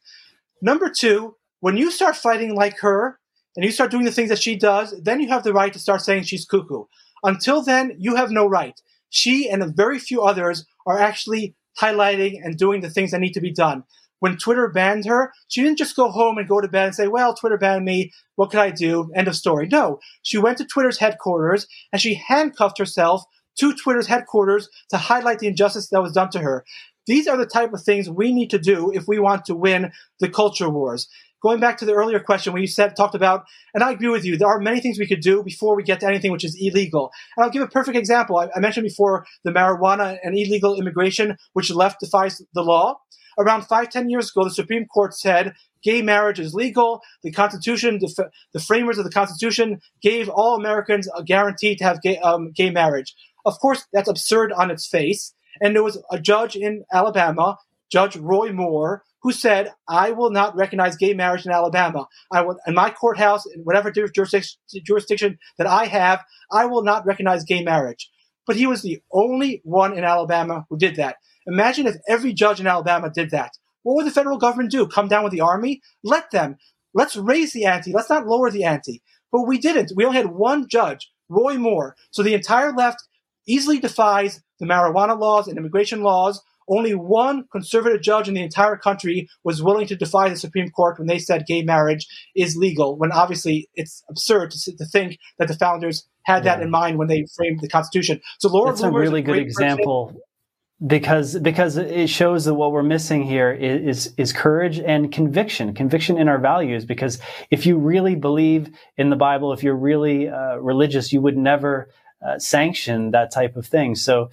Number two, when you start fighting like her and you start doing the things that she does, then you have the right to start saying she's cuckoo. Until then, you have no right. She and a very few others are actually highlighting and doing the things that need to be done. When Twitter banned her, she didn't just go home and go to bed and say, well, Twitter banned me. What could I do? End of story. No, she went to Twitter's headquarters and she handcuffed herself to Twitter's headquarters to highlight the injustice that was done to her. These are the type of things we need to do if we want to win the culture wars going back to the earlier question when you said talked about, and I agree with you, there are many things we could do before we get to anything which is illegal. And I'll give a perfect example. I, I mentioned before the marijuana and illegal immigration, which left defies the law. Around five, ten years ago, the Supreme Court said gay marriage is legal. The Constitution, the, the framers of the Constitution, gave all Americans a guarantee to have gay, um, gay marriage. Of course, that's absurd on its face. And there was a judge in Alabama, Judge Roy Moore, who said, I will not recognize gay marriage in Alabama. I will, in my courthouse, in whatever jurisdiction, that I have, I will not recognize gay marriage. But he was the only one in Alabama who did that. Imagine if every judge in Alabama did that. What would the federal government do? Come down with the army? Let them. Let's raise the ante. Let's not lower the ante. But we didn't. We only had one judge, Roy Moore. So the entire left easily defies the marijuana laws and immigration laws only one conservative judge in the entire country was willing to defy the Supreme Court when they said gay marriage is legal, when obviously it's absurd to, to think that the founders had yeah. that in mind when they framed the Constitution. So Laura That's a really good example. Person. Because because it shows that what we're missing here is, is is courage and conviction, conviction in our values. Because if you really believe in the Bible, if you're really uh, religious, you would never uh, sanction that type of thing. So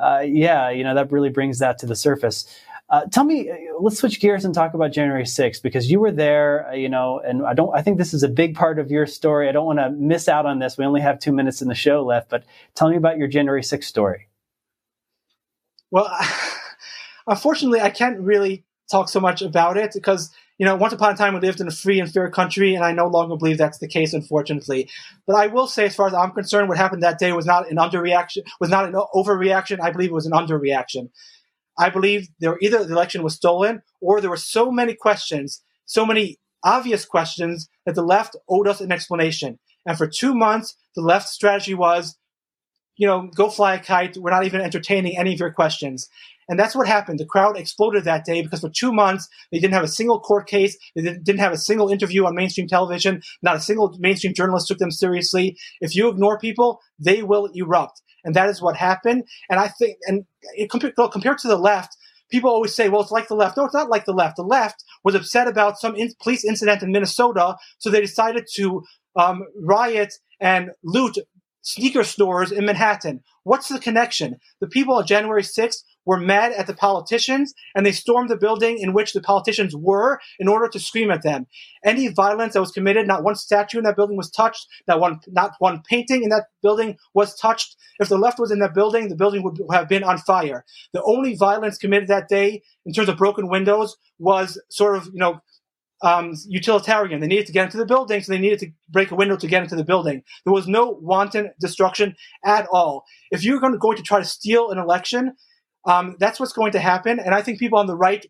uh, yeah, you know, that really brings that to the surface. Uh, tell me, uh, let's switch gears and talk about January 6th because you were there, uh, you know, and I don't, I think this is a big part of your story. I don't want to miss out on this. We only have two minutes in the show left, but tell me about your January 6th story. Well, (sighs) unfortunately, I can't really talk so much about it because you know, once upon a time we lived in a free and fair country, and I no longer believe that's the case, unfortunately. But I will say, as far as I'm concerned, what happened that day was not an underreaction, was not an overreaction. I believe it was an underreaction. I believe there either the election was stolen or there were so many questions, so many obvious questions that the left owed us an explanation. And for two months, the left strategy was, you know, go fly a kite. We're not even entertaining any of your questions. And that's what happened. The crowd exploded that day because for two months, they didn't have a single court case. They didn't have a single interview on mainstream television. Not a single mainstream journalist took them seriously. If you ignore people, they will erupt. And that is what happened. And I think, and compared, compared to the left, people always say, well, it's like the left. No, it's not like the left. The left was upset about some in- police incident in Minnesota, so they decided to um, riot and loot sneaker stores in Manhattan. What's the connection? The people on January 6th were mad at the politicians and they stormed the building in which the politicians were in order to scream at them. Any violence that was committed, not one statue in that building was touched, not one, not one painting in that building was touched. If the left was in that building, the building would have been on fire. The only violence committed that day in terms of broken windows was sort of, you know, um, utilitarian. They needed to get into the building, so they needed to break a window to get into the building. There was no wanton destruction at all. If you're going to, going to try to steal an election, um, that's what's going to happen. And I think people on the right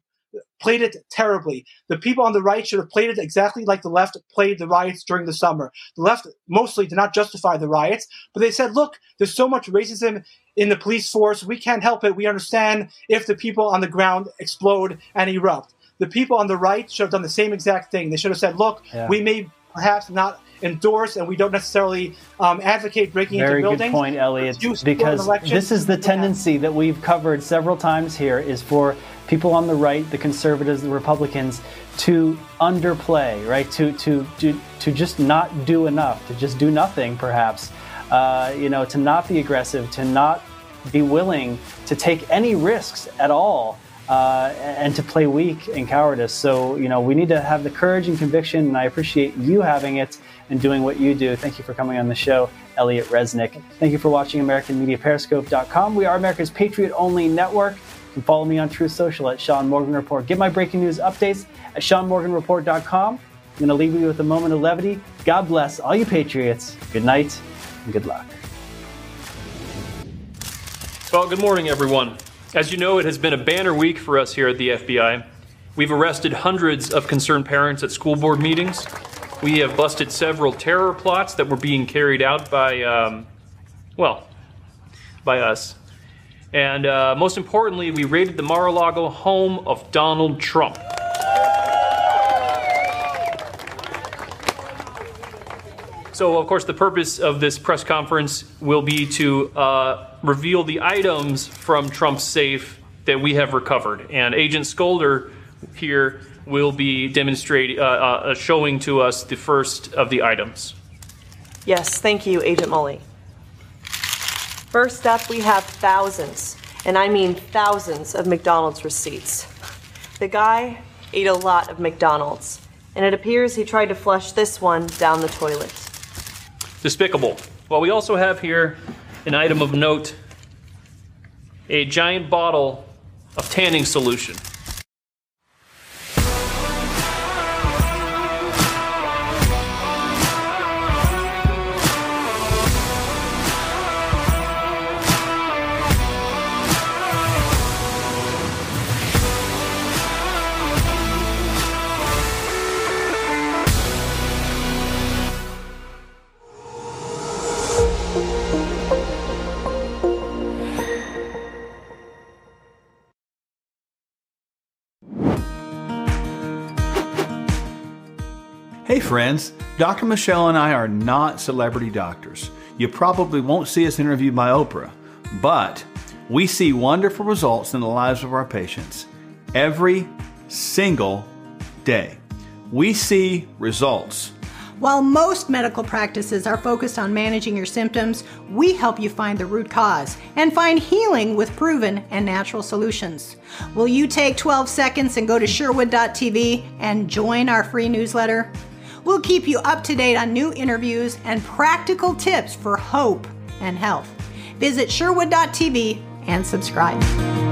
played it terribly. The people on the right should have played it exactly like the left played the riots during the summer. The left mostly did not justify the riots, but they said, look, there's so much racism in the police force. We can't help it. We understand if the people on the ground explode and erupt. The people on the right should have done the same exact thing. They should have said, look, yeah. we may perhaps not endorse and we don't necessarily um, advocate breaking Very into buildings. Very good point, Elliot. Because this is the tendency that we've covered several times here is for people on the right, the conservatives, the Republicans, to underplay, right? To to to, to just not do enough, to just do nothing, perhaps. Uh, you know, to not be aggressive, to not be willing to take any risks at all uh, and to play weak and cowardice. So, you know, we need to have the courage and conviction, and I appreciate you having it and doing what you do. Thank you for coming on the show, Elliot Resnick. Thank you for watching AmericanMediaPeriscope.com. We are America's Patriot only network. You can follow me on Truth Social at Sean Morgan Report. Get my breaking news updates at SeanMorganReport.com. I'm going to leave you with a moment of levity. God bless all you Patriots. Good night and good luck. Well, good morning, everyone. As you know, it has been a banner week for us here at the FBI. We've arrested hundreds of concerned parents at school board meetings. We have busted several terror plots that were being carried out by, um, well, by us. And uh, most importantly, we raided the Mar a Lago home of Donald Trump. So, of course, the purpose of this press conference will be to uh, reveal the items from Trump's safe that we have recovered. And Agent Skolder here will be demonstrating, uh, uh, showing to us the first of the items. Yes, thank you, Agent Mully. First up, we have thousands, and I mean thousands, of McDonald's receipts. The guy ate a lot of McDonald's, and it appears he tried to flush this one down the toilet despicable. Well, we also have here an item of note a giant bottle of tanning solution. Friends, Dr. Michelle and I are not celebrity doctors. You probably won't see us interviewed by Oprah, but we see wonderful results in the lives of our patients every single day. We see results. While most medical practices are focused on managing your symptoms, we help you find the root cause and find healing with proven and natural solutions. Will you take 12 seconds and go to Sherwood.tv and join our free newsletter? We'll keep you up to date on new interviews and practical tips for hope and health. Visit Sherwood.tv and subscribe.